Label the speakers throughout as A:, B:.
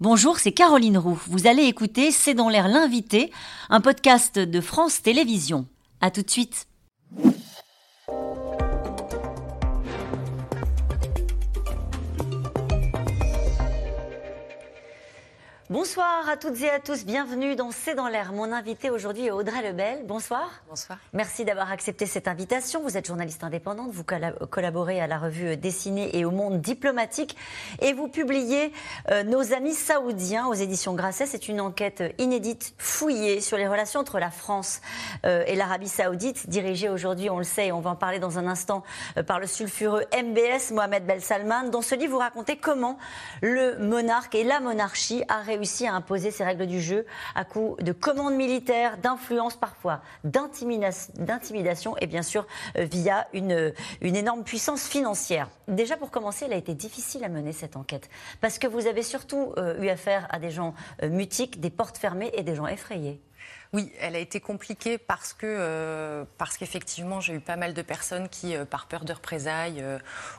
A: Bonjour, c'est Caroline Roux. Vous allez écouter C'est dans l'air l'invité, un podcast de France Télévisions. A tout de suite. Bonsoir à toutes et à tous, bienvenue dans C'est dans l'air. Mon invité aujourd'hui est Audrey Lebel. Bonsoir.
B: Bonsoir.
A: Merci d'avoir accepté cette invitation. Vous êtes journaliste indépendante, vous collaborez à la revue Dessinée et au Monde diplomatique et vous publiez euh, Nos amis saoudiens aux éditions Grasset. C'est une enquête inédite, fouillée sur les relations entre la France euh, et l'Arabie saoudite, dirigée aujourd'hui, on le sait, et on va en parler dans un instant, euh, par le sulfureux MBS Mohamed Bel Salman. Dans ce livre, vous racontez comment le monarque et la monarchie a réussi à imposer ses règles du jeu à coup de commandes militaires, d'influence parfois, d'intimidation et bien sûr euh, via une, une énorme puissance financière. Déjà pour commencer, il a été difficile à mener cette enquête parce que vous avez surtout euh, eu affaire à des gens euh, mutiques, des portes fermées et des gens effrayés.
B: Oui, elle a été compliquée euh, parce qu'effectivement j'ai eu pas mal de personnes qui, euh, par peur de représailles euh,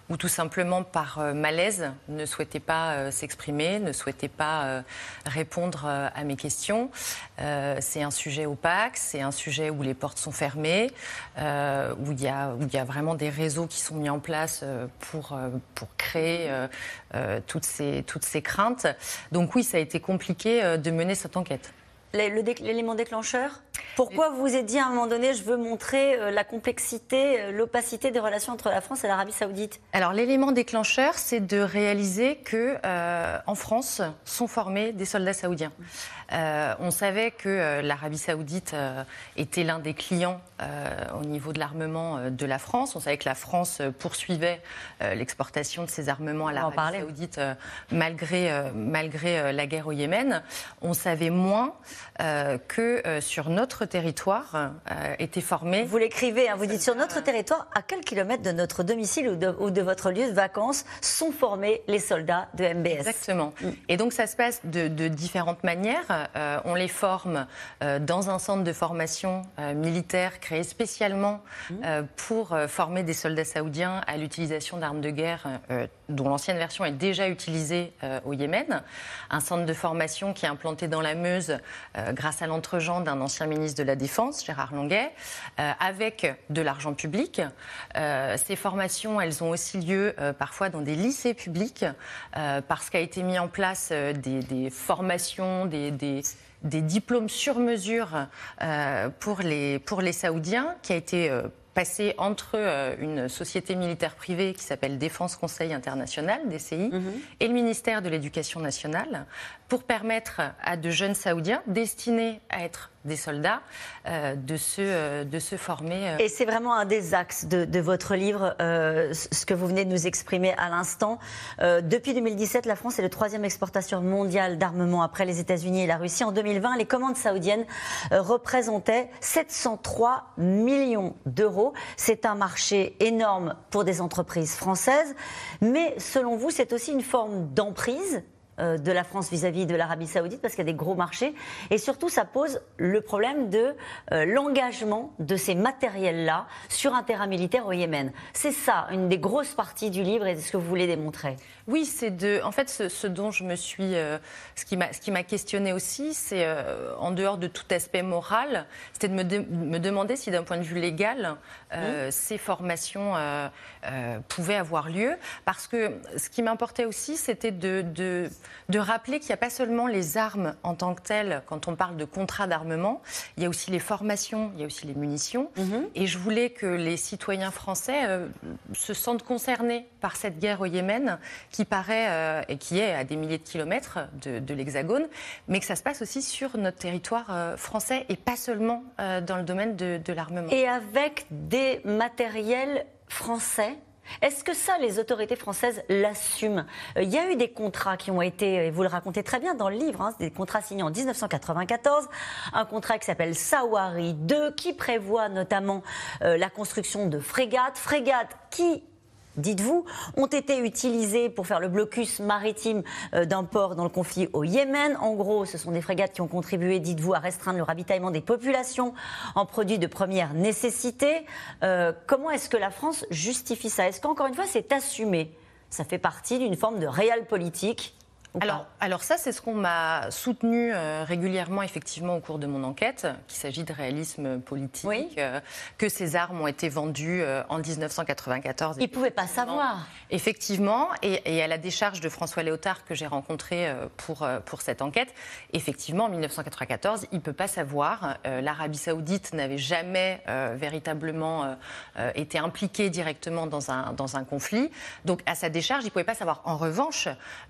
B: ou tout simplement par malaise, ne souhaitaient pas s'exprimer, ne souhaitaient pas répondre à mes questions. c'est un sujet opaque, c'est un sujet où les portes sont fermées, où il y a vraiment des réseaux qui sont mis en place pour créer toutes ces craintes. Donc oui, ça a été compliqué de mener cette enquête
A: l'élément déclencheur Pourquoi vous vous êtes dit à un moment donné, je veux montrer euh, la complexité, euh, l'opacité des relations entre la France et l'Arabie Saoudite?
B: Alors l'élément déclencheur, c'est de réaliser que euh, en France sont formés des soldats saoudiens. on savait que l'Arabie Saoudite était l'un des clients au niveau de l'armement de la France. On savait que la France poursuivait l'exportation de ses armements à l'Arabie Saoudite malgré malgré la guerre au Yémen. On savait moins que sur notre territoire euh, était formé.
A: Vous l'écrivez, hein, vous dites sur notre territoire, à quel kilomètre de notre domicile ou de, votre lieu de vacances sont formés les soldats de MBS
B: Exactement. Mm. Et donc ça se passe de, différentes manières. on les forme dans un centre de formation militaire créé spécialement mm. pour former des soldats saoudiens à l'utilisation d'armes de guerre dont l'ancienne version est déjà utilisée au Yémen. Un centre de formation qui est implanté dans la Meuse euh, grâce à l'entregent d'un ancien ministre de la Défense, Gérard Longuet, euh, avec de l'argent public. Euh, ces formations, elles ont aussi lieu parfois dans des lycées publics, parce qu'a été mis en place des, formations, des, des diplômes sur mesure pour, les, pour les Saoudiens, qui a été passé entre une société militaire privée qui s'appelle Défense Conseil International, DCI, mhm. et le ministère de l'Éducation nationale, pour permettre à de jeunes Saoudiens destinés à être des soldats euh, de, se, euh, de se former.
A: Euh. Et c'est vraiment un des axes de, votre livre, ce que vous venez de nous exprimer à l'instant. depuis 2017, la France est le troisième exportateur mondial d'armement après les États-Unis et la Russie. En 2020, les commandes saoudiennes représentaient 703 millions d'euros. C'est un marché énorme pour des entreprises françaises. Mais selon vous, c'est aussi une forme d'emprise de la France vis-à-vis de l'Arabie saoudite parce qu'il y a des gros marchés. Et surtout, ça pose le problème de euh, l'engagement de ces matériels-là sur un terrain militaire au Yémen. C'est ça, une des grosses parties du livre et ce que vous voulez démontrer.
B: Oui, c'est de. En fait, ce, dont je me suis. Euh, ce qui m'a, ce qui m'a questionné aussi, c'est en dehors de tout aspect moral, c'était de me, demander si, d'un point de vue légal, mmh. ces formations pouvaient avoir lieu. Parce que ce qui m'importait aussi, c'était de de rappeler qu'il n'y a pas seulement les armes en tant que telles, quand on parle de contrat d'armement, il y a aussi les formations, il y a aussi les munitions. Mhm. Et je voulais que les citoyens français euh, se sentent concernés par cette guerre au Yémen, qui paraît euh, et qui est à des milliers de kilomètres de, l'Hexagone, mais que ça se passe aussi sur notre territoire euh, français et pas seulement dans le domaine de, l'armement.
A: Et avec des matériels français est-ce que ça, les autorités françaises l'assument? Euh, Il y a eu des contrats qui ont été, et vous le racontez très bien dans le livre, hein, des contrats signés en 1994, un contrat qui s'appelle Sawari 2, qui prévoit notamment euh, la construction de frégates, frégates qui dites-vous, ont été utilisés pour faire le blocus maritime euh, d'un port dans le conflit au Yémen. En gros, ce sont des frégates qui ont contribué, dites-vous, à restreindre le ravitaillement des populations en produits de première nécessité. Euh, comment est-ce que la France justifie ça? Est-ce qu'encore une fois, c'est assumé? Ça fait partie d'une forme de réel politique
B: alors, alors ça, c'est ce qu'on m'a soutenu régulièrement, effectivement, au cours de mon enquête, qu'il s'agit de réalisme politique, que ces armes ont été vendues en 1994.
A: Ils ne pouvaient pas savoir.
B: Effectivement, et, et, à la décharge de François Léotard que j'ai rencontré pour, pour cette enquête, effectivement, en 1994, il ne peut pas savoir. L'Arabie saoudite n'avait jamais véritablement été impliquée directement dans un, dans un conflit. Donc, à sa décharge, il ne pouvait pas savoir. En revanche,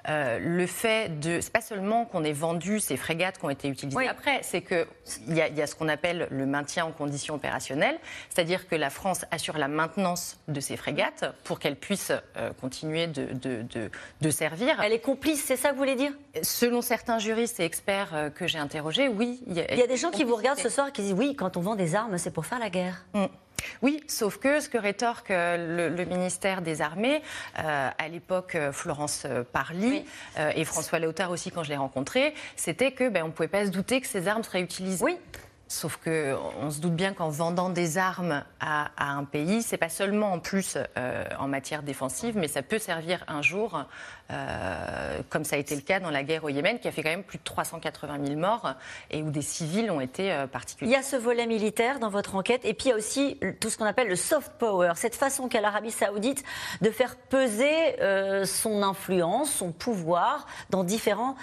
B: euh, le fait de. C'est pas seulement qu'on ait vendu ces frégates qui ont été utilisées après, c'est qu'il y, a, y a ce qu'on appelle le maintien en condition opérationnelle, c'est-à-dire que la France assure la maintenance de ces frégates pour qu'elles puissent euh, continuer de, de, de, servir.
A: Elle est complice, c'est ça que vous voulez dire?
B: Selon certains juristes et experts euh, que j'ai interrogés, oui.
A: Il y a, y a des gens qui vous regardent ce soir et qui disent oui, quand on vend des armes, c'est pour faire la guerre. Mm.
B: Oui, sauf que ce que rétorque euh, le, ministère des Armées, euh, à l'époque euh, Florence Parly et François Léotard aussi quand je l'ai rencontré, c'était que ben, on ne pouvait pas se douter que ces armes seraient utilisées.
A: Oui.
B: Sauf qu'on se doute bien qu'en vendant des armes à, un pays, c'est pas seulement en plus en matière défensive, mais ça peut servir un jour euh, comme ça a été le cas dans la guerre au Yémen, qui a fait quand même plus de 380 000 morts et où des civils ont été euh, particuliers.
A: Il y a ce volet militaire dans votre enquête, et puis il y a aussi tout ce qu'on appelle le soft power, cette façon qu'a l'Arabie saoudite de faire peser euh, son influence, son pouvoir dans différents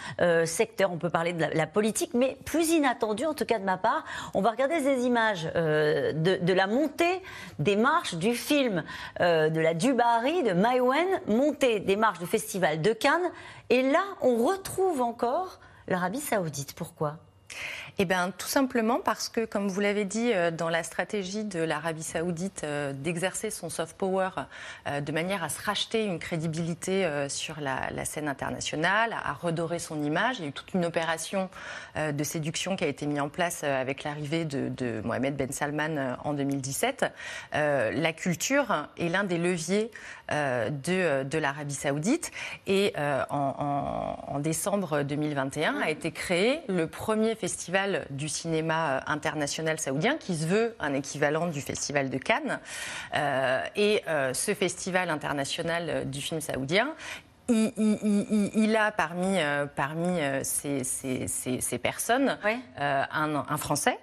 A: secteurs. On peut parler de la, politique, mais plus inattendu, en tout cas de ma part, on va regarder des images de, de, la montée des marches du film de la Dubarry, de Maïwen, montée des marches du festival de Cannes. Et là, on retrouve encore l'Arabie saoudite. Pourquoi?
B: Eh bien, tout simplement parce que, comme vous l'avez dit, euh, dans la stratégie de l'Arabie saoudite euh, d'exercer son soft power euh, de manière à se racheter une crédibilité sur la, scène internationale, à redorer son image, il y a eu toute une opération de séduction qui a été mise en place avec l'arrivée de, Mohamed Ben Salman en 2017. la culture est l'un des leviers de, de l'Arabie saoudite et en décembre 2021 a été créé le premier festival du cinéma euh, international saoudien, qui se veut un équivalent du Festival de Cannes. Euh, et euh, ce festival international du film saoudien il, a parmi, parmi ces, personnes un, Français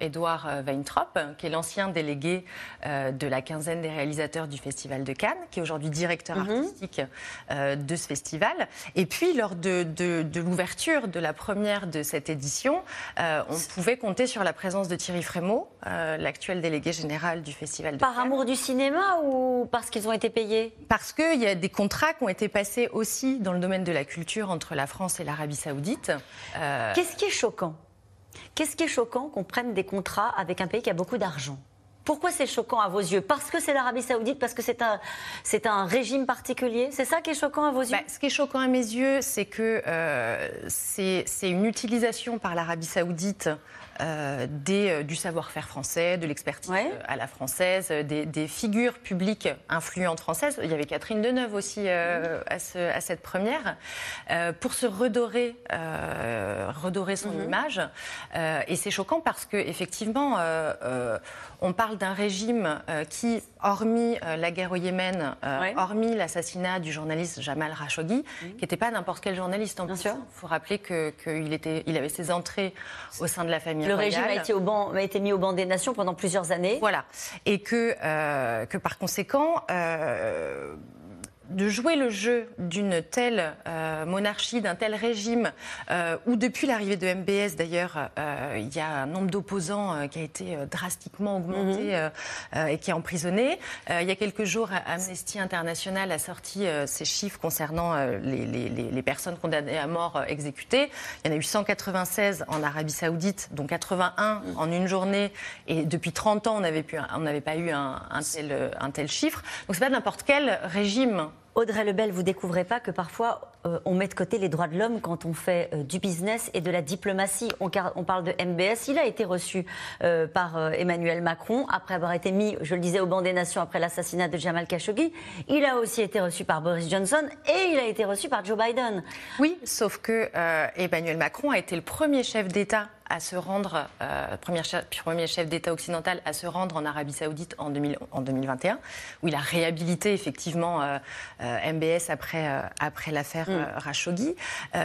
B: Édouard euh, Weintraub, qui est l'ancien délégué euh, de la quinzaine des réalisateurs du Festival de Cannes, qui est aujourd'hui directeur mhm. artistique de ce festival. Et puis, lors de, l'ouverture de la première de cette édition, on pouvait compter sur la présence de Thierry Frémaux, l'actuel délégué général du Festival de
A: Par amour du cinéma ou parce qu'ils ont été payés?
B: Parce qu'il y a des contrats qui ont été passés aussi dans le domaine de la culture entre la France et l'Arabie saoudite.
A: Qu'est-ce qui est choquant? Qu'est-ce qui est choquant qu'on prenne des contrats avec un pays qui a beaucoup d'argent? Pourquoi c'est choquant à vos yeux? Parce que c'est l'Arabie Saoudite Parce que c'est un, c'est un régime particulier? C'est ça qui est choquant à vos yeux? Bah,
B: Ce qui est choquant à mes yeux, c'est que euh, c'est, c'est une utilisation par l'Arabie Saoudite euh, des, euh, du savoir-faire français, de l'expertise euh, à la française, des, figures publiques influentes françaises. Il y avait Catherine Deneuve aussi à, cette première, pour se redorer, redorer son mhm. image. et c'est choquant parce que effectivement, on parle d'un régime qui, hormis la guerre au Yémen, hormis l'assassinat du journaliste Jamal Khashoggi, mhm. qui n'était pas n'importe quel journaliste en Bien plus. Il faut rappeler qu'il il avait ses entrées au sein de la famille
A: le régime a été, au banc, a été mis au banc des nations pendant plusieurs années.
B: Voilà. Et que, euh, que par conséquent, euh, de jouer le jeu d'une telle euh, monarchie, d'un tel régime, euh, où depuis l'arrivée de MBS d'ailleurs, euh, il y a un nombre d'opposants qui a été drastiquement augmenté mhm. et qui est emprisonné. il y a quelques jours, Amnesty International a sorti ses chiffres concernant les, les, les, personnes condamnées à mort exécutées. Il y en a eu 196 en Arabie Saoudite, dont 81 mhm. en une journée, et depuis 30 ans, on n'avait pas eu un, un, tel, un tel chiffre. Donc c'est pas n'importe quel régime
A: Audrey Lebel, vous découvrez pas que parfois euh, on met de côté les droits de l'homme quand on fait euh, du business et de la diplomatie. On, parle de MBS. Il a été reçu euh, par Emmanuel Macron après avoir été mis, je le disais, au banc des nations après l'assassinat de Jamal Khashoggi. Il a aussi été reçu par Boris Johnson et il a été reçu par Joe Biden.
B: Oui, sauf que Emmanuel Macron a été le premier chef d'État à se rendre, euh, premier, chef, d'État occidental à se rendre en Arabie Saoudite en, 2000, en 2021, où il a réhabilité effectivement MBS après, après l'affaire Rashoggi.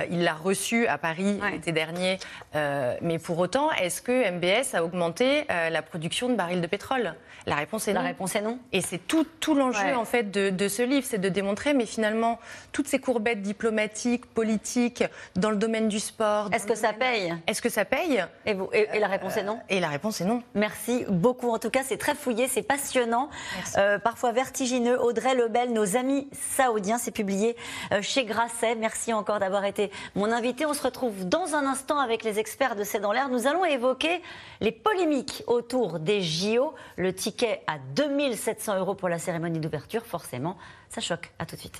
B: il l'a reçu à Paris l'été dernier. mais pour autant, est-ce que MBS a augmenté la production de barils de pétrole? La réponse est non.
A: La réponse est non.
B: Et c'est tout, tout l'enjeu en fait de, de ce livre, c'est de démontrer, mais finalement, toutes ces courbettes diplomatiques, politiques, dans le domaine du sport.
A: Est-ce que ça paye?
B: Est-ce que ça paye?
A: Et, vous, et, la réponse est non
B: Et la réponse est non.
A: Merci beaucoup. En tout cas, c'est très fouillé, c'est passionnant, euh, parfois vertigineux. Audrey Lebel, nos amis saoudiens, c'est publié euh, chez Merci encore d'avoir été mon invité. On se retrouve dans un instant avec les experts de C'est dans l'air. Nous allons évoquer les polémiques autour des JO. Le ticket à 2700 euros pour la cérémonie d'ouverture, forcément, ça choque. À tout de suite.